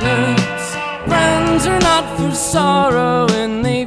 Friends are not for sorrow, and they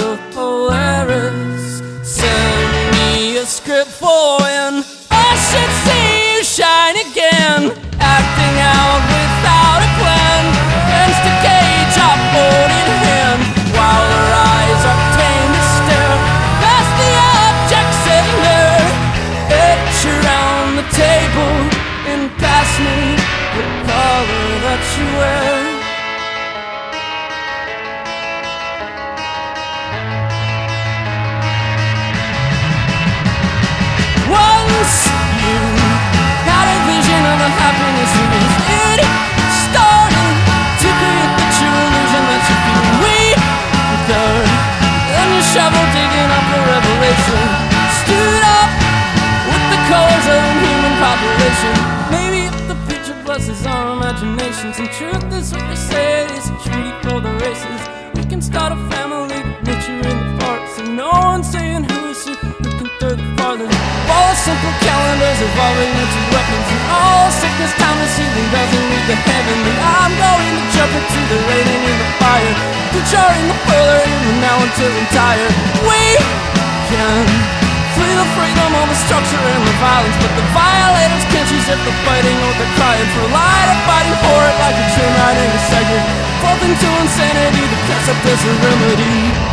script for when I should see you shine again. Acting out without a plan. Against a cage, I hold in. While her eyes are tamed to stare past the object sitting there. Itch around the table and pass me the color that you wear. Imaginations and truth is what they say is a treaty for the races. We can start a family nature in the parks and no one's saying who is who can throw the farthest. All simple calendars evolving into weapons and all sickness timeless healing doesn't need the heavenly. I'm going to jump into the rain and in the fire. The jar in the boiler the now until I'm tired we can flee the freedom of the structure and the violence but the violators can't choose if they're fighting or they're crying for light Fall into insanity the precipice a remedy